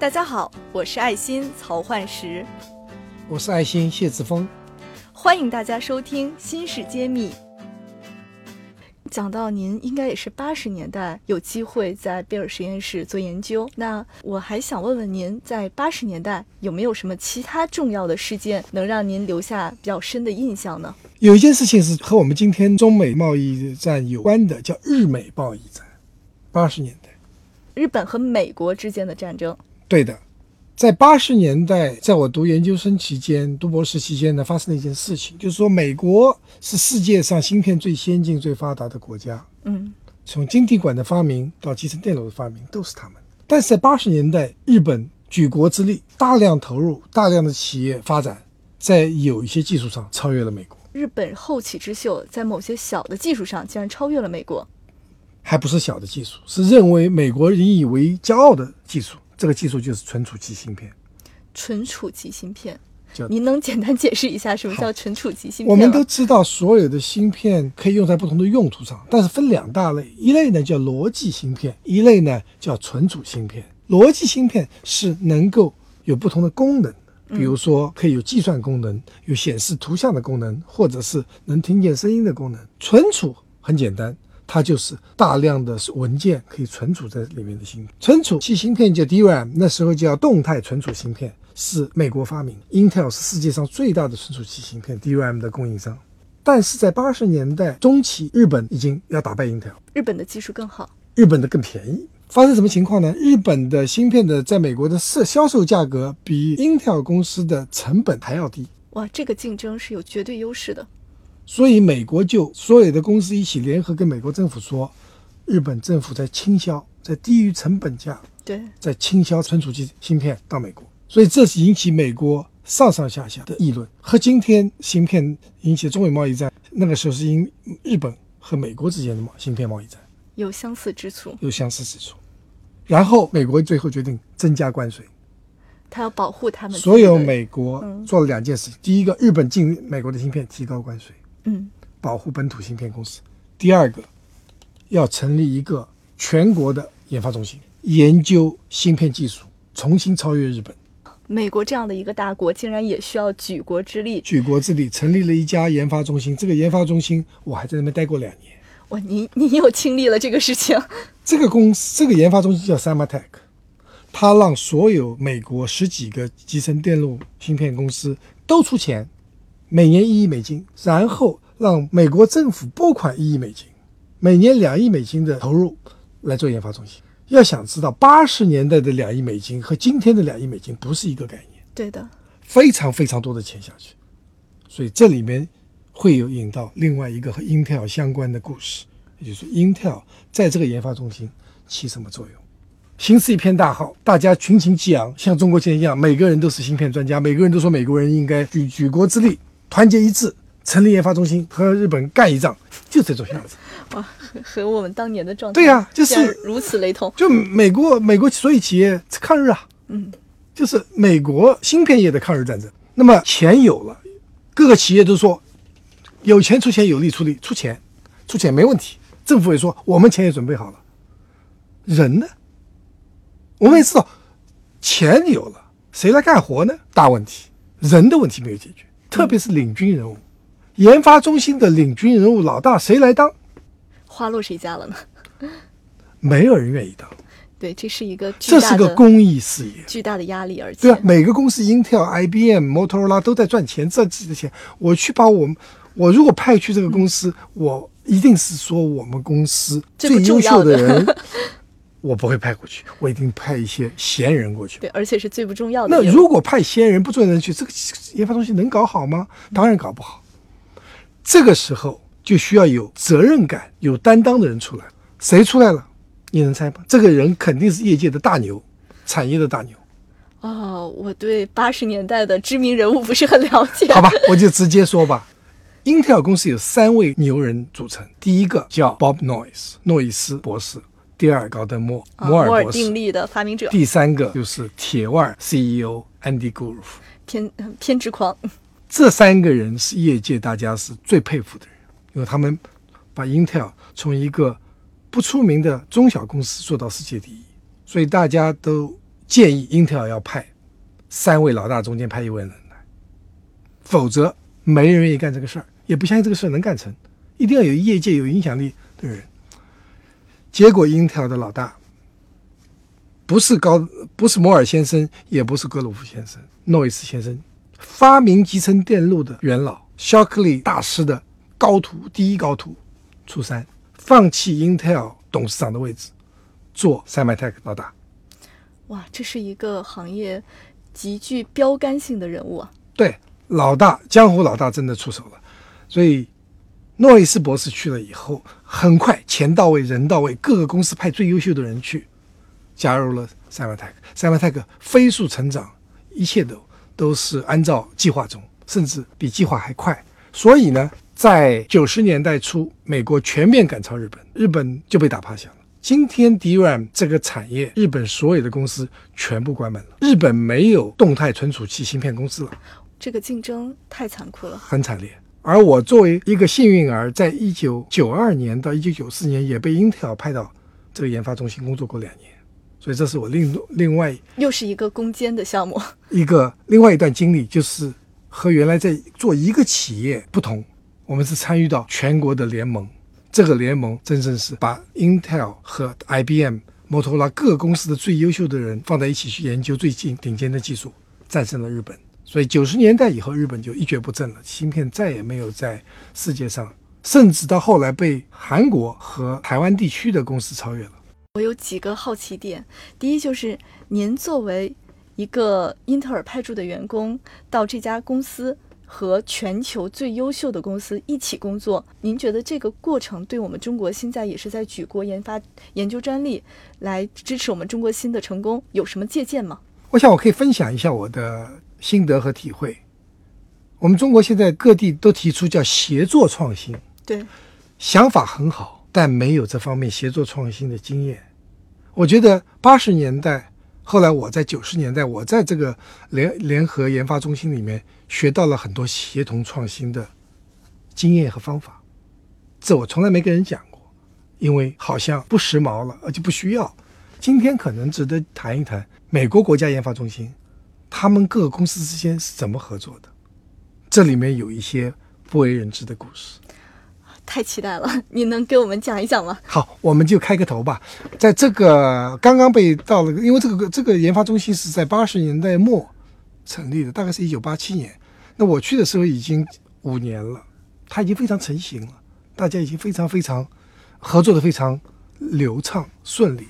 大家好，我是爱心曹焕石，我是爱心谢志峰，欢迎大家收听《新事揭秘》。讲到您应该也是八十年代有机会在贝尔实验室做研究，那我还想问问您，在八十年代有没有什么其他重要的事件能让您留下比较深的印象呢？有一件事情是和我们今天中美贸易战有关的，叫日美贸易战。八十年代，日本和美国之间的战争。对的，在八十年代，在我读研究生期间、读博士期间呢，发生了一件事情，就是说美国是世界上芯片最先进、最发达的国家。嗯，从晶体管的发明到集成电路的发明，都是他们。但是在八十年代，日本举国之力，大量投入，大量的企业发展，在有一些技术上超越了美国。日本后起之秀在某些小的技术上竟然超越了美国，还不是小的技术，是认为美国引以为骄傲的技术。这个技术就是存储器芯片。存储器芯片，您能简单解释一下什么叫存储器芯片？我们都知道，所有的芯片可以用在不同的用途上，但是分两大类，一类呢叫逻辑芯片，一类呢叫存储芯片。逻辑芯片是能够有不同的功能，比如说可以有计算功能，有显示图像的功能，或者是能听见声音的功能。存储很简单。它就是大量的文件可以存储在里面的芯片，存储器芯片叫 DRAM，那时候叫动态存储芯片，是美国发明。Intel 是世界上最大的存储器芯片 DRAM 的供应商，但是在八十年代中期，日本已经要打败 Intel，日本的技术更好，日本的更便宜。发生什么情况呢？日本的芯片的在美国的市销售价格比 Intel 公司的成本还要低。哇，这个竞争是有绝对优势的。所以美国就所有的公司一起联合跟美国政府说，日本政府在倾销，在低于成本价，对，在倾销存储器芯片到美国，所以这是引起美国上上下下的议论，和今天芯片引起中美贸易战，那个时候是因日本和美国之间的贸芯片贸易战。有相似之处，有相似之处，然后美国最后决定增加关税，他要保护他们所有美国做了两件事，第一个，日本进美国的芯片提高关税。嗯，保护本土芯片公司。第二个，要成立一个全国的研发中心，研究芯片技术，重新超越日本。美国这样的一个大国，竟然也需要举国之力。举国之力成立了一家研发中心，这个研发中心我还在那边待过两年。哇，你你又经历了这个事情。这个公司，这个研发中心叫 Samatech，它让所有美国十几个集成电路芯片公司都出钱。每年一亿美金，然后让美国政府拨款一亿美金，每年两亿美金的投入来做研发中心。要想知道八十年代的两亿美金和今天的两亿美金不是一个概念，对的，非常非常多的钱下去，所以这里面会有引到另外一个和 Intel 相关的故事，也就是 Intel 在这个研发中心起什么作用。形势一片大好，大家群情激昂，像中国现在一样，每个人都是芯片专家，每个人都说美国人应该举举国之力。团结一致，成立研发中心，和日本干一仗，就这种样子。哇，和和我们当年的状态对呀，就是如此雷同。就美国，美国所有企业抗日啊，嗯，就是美国芯片业的抗日战争。那么钱有了，各个企业都说有钱出钱，有力出力，出钱出钱没问题。政府也说我们钱也准备好了。人呢？我们也知道，钱有了，谁来干活呢？大问题。人的问题没有解决，特别是领军人物，研发中心的领军人物老大谁来当？花落谁家了呢？没有人愿意当。对，这是一个这是个公益事业，巨大的压力，而且对啊，每个公司，Intel、IBM、摩托罗拉都在赚钱，赚自己的钱。我去把我们，我如果派去这个公司，我一定是说我们公司最优秀的人。我不会派过去，我一定派一些闲人过去。对，而且是最不重要的。那如果派闲人不重要的人去，这个研发中心能搞好吗？当然搞不好。这个时候就需要有责任感、有担当的人出来。谁出来了？你能猜吗？这个人肯定是业界的大牛，产业的大牛。哦，我对八十年代的知名人物不是很了解。好吧，我就直接说吧。英特尔公司有三位牛人组成，第一个叫 Bob Noyce，诺伊斯博士。第二，高登摩摩尔定律的发明者。第三个就是铁腕 CEO Andy Grove，偏偏执狂。这三个人是业界大家是最佩服的人，因为他们把 Intel 从一个不出名的中小公司做到世界第一，所以大家都建议 Intel 要派三位老大中间派一位人来，否则没人愿意干这个事儿，也不相信这个事儿能干成，一定要有业界有影响力的人。结果，Intel 的老大不是高，不是摩尔先生，也不是格鲁夫先生，诺伊斯先生，发明集成电路的元老，肖克利大师的高徒，第一高徒，初三，放弃 Intel 董事长的位置，做 Symantec 老大。哇，这是一个行业极具标杆性的人物啊！对，老大，江湖老大真的出手了，所以。诺伊斯博士去了以后，很快钱到位，人到位，各个公司派最优秀的人去，加入了赛万泰克。赛万泰克飞速成长，一切都都是按照计划中，甚至比计划还快。所以呢，在九十年代初，美国全面赶超日本，日本就被打趴下了。今天 DRAM 这个产业，日本所有的公司全部关门了，日本没有动态存储器芯片公司了。这个竞争太残酷了，很惨烈。而我作为一个幸运儿，在一九九二年到一九九四年也被 Intel 派到这个研发中心工作过两年，所以这是我另另外又是一个攻坚的项目，一个另外一段经历，就是和原来在做一个企业不同，我们是参与到全国的联盟，这个联盟真正是把 Intel 和 IBM、摩托罗拉各公司的最优秀的人放在一起去研究最近顶尖的技术，战胜了日本。所以九十年代以后，日本就一蹶不振了，芯片再也没有在世界上，甚至到后来被韩国和台湾地区的公司超越了。我有几个好奇点，第一就是您作为一个英特尔派驻的员工，到这家公司和全球最优秀的公司一起工作，您觉得这个过程对我们中国现在也是在举国研发 研究专利，来支持我们中国新的成功，有什么借鉴吗？我想我可以分享一下我的。心得和体会，我们中国现在各地都提出叫协作创新，对，想法很好，但没有这方面协作创新的经验。我觉得八十年代，后来我在九十年代，我在这个联联合研发中心里面学到了很多协同创新的经验和方法，这我从来没跟人讲过，因为好像不时髦了，而且不需要。今天可能值得谈一谈美国国家研发中心。他们各个公司之间是怎么合作的？这里面有一些不为人知的故事，太期待了！你能给我们讲一讲吗？好，我们就开个头吧。在这个刚刚被到了，因为这个这个研发中心是在八十年代末成立的，大概是一九八七年。那我去的时候已经五年了，它已经非常成型了，大家已经非常非常合作的非常流畅顺利。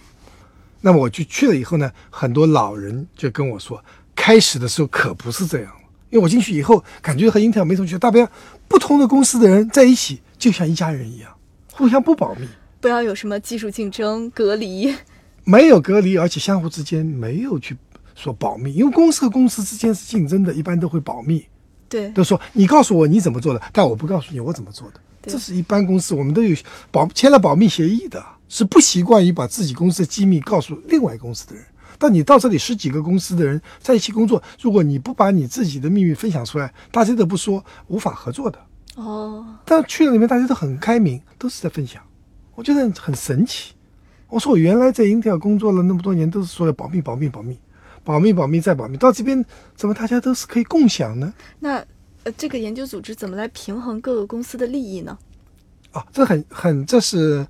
那么我就去了以后呢，很多老人就跟我说。开始的时候可不是这样因为我进去以后感觉和英特尔没什么区别，大不了不同的公司的人在一起就像一家人一样，互相不保密，不要有什么技术竞争隔离，没有隔离，而且相互之间没有去说保密，因为公司和公司之间是竞争的，一般都会保密，对，都说你告诉我你怎么做的，但我不告诉你我怎么做的，这是一般公司我们都有保签了保密协议的，是不习惯于把自己公司的机密告诉另外公司的人。但你到这里十几个公司的人在一起工作，如果你不把你自己的秘密分享出来，大家都不说，无法合作的。哦。但去了里面，大家都很开明，都是在分享，我觉得很神奇。我说我原来在 Intel 工作了那么多年，都是说要保密、保密、保密、保密、保密再保密，到这边怎么大家都是可以共享呢？那呃，这个研究组织怎么来平衡各个公司的利益呢？啊，这很很这是。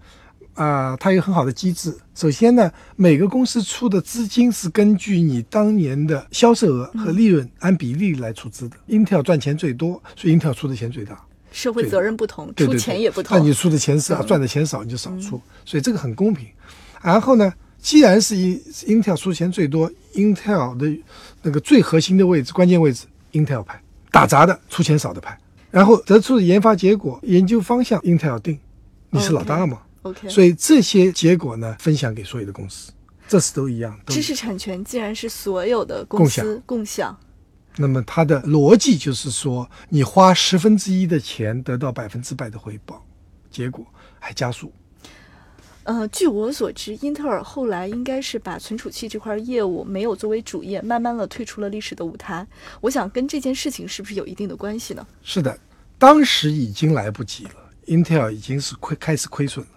啊，它有很好的机制。首先呢，每个公司出的资金是根据你当年的销售额和利润按比例来出资的。Intel 赚钱最多，所以 Intel 出的钱最大。社会责任不同，出钱也不同。那你出的钱少，赚的钱少，你就少出，所以这个很公平。然后呢，既然是 Intel 出钱最多，Intel 的那个最核心的位置、关键位置，Intel 派打杂的出钱少的派，然后得出的研发结果、研究方向，Intel 定，你是老大嘛？所以这些结果呢，分享给所有的公司，这是都一样。知识产权既然是所有的公司共享，那么它的逻辑就是说，你花十分之一的钱得到百分之百的回报，结果还加速。呃，据我所知，英特尔后来应该是把存储器这块业务没有作为主业，慢慢的退出了历史的舞台。我想跟这件事情是不是有一定的关系呢？是的，当时已经来不及了，Intel 已经是亏开始亏损了。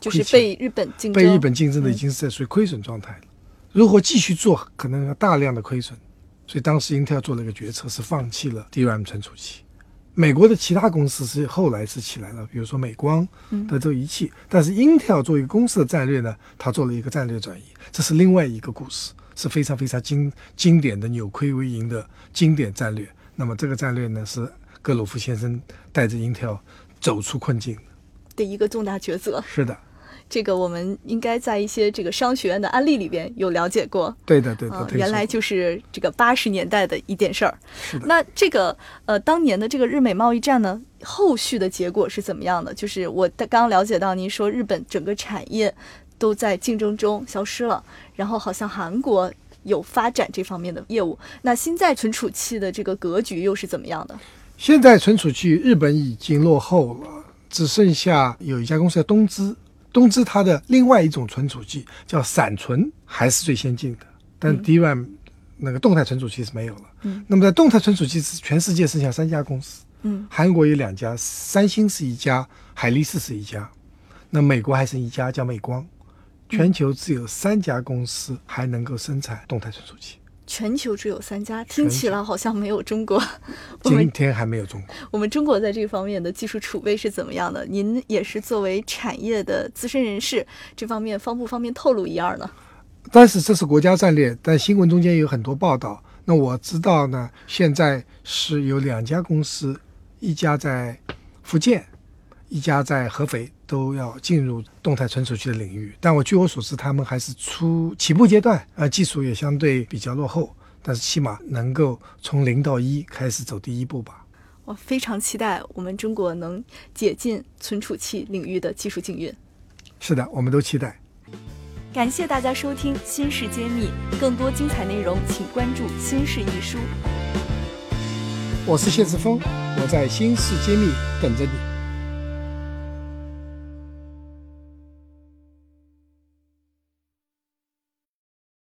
就是被日本竞争，被日本竞争的已经是在属于亏损状态了，如果继续做，可能要大量的亏损。所以当时英特尔做了一个决策，是放弃了 DRAM 存储器。美国的其他公司是后来是起来了，比如说美光、德州仪器，但是英特尔作为一个公司的战略呢，它做了一个战略转移，这是另外一个故事，是非常非常经经典的扭亏为盈的经典战略。那么这个战略呢，是格鲁夫先生带着英特尔走出困境。的一个重大抉择。是的。这个我们应该在一些这个商学院的案例里边有了解过。对的，对的，原来就是这个八十年代的一件事儿。是的。那这个呃，当年的这个日美贸易战呢，后续的结果是怎么样的？就是我刚刚了解到您说日本整个产业都在竞争中消失了，然后好像韩国有发展这方面的业务。那现在存储器的这个格局又是怎么样的？现在存储器日本已经落后了，只剩下有一家公司叫东芝。东芝它的另外一种存储器叫闪存，还是最先进的，但 DRAM 那个动态存储器是没有了。嗯，那么在动态存储器是全世界剩下三家公司。嗯，韩国有两家，三星是一家，海力士是一家，那美国还剩一家叫美光，全球只有三家公司还能够生产动态存储器。全球只有三家，听起来好像没有中国。今天还没有中国。我们中国在这方面的技术储备是怎么样的？您也是作为产业的资深人士，这方面方不方便透露一二呢？但是这是国家战略，但新闻中间有很多报道。那我知道呢，现在是有两家公司，一家在福建。一家在合肥都要进入动态存储器的领域，但我据我所知，他们还是初起步阶段，呃，技术也相对比较落后，但是起码能够从零到一开始走第一步吧。我非常期待我们中国能解禁存储器领域的技术禁运。是的，我们都期待。感谢大家收听《新事揭秘》，更多精彩内容请关注《新事一书》。我是谢志峰，我在《新事揭秘》等着你。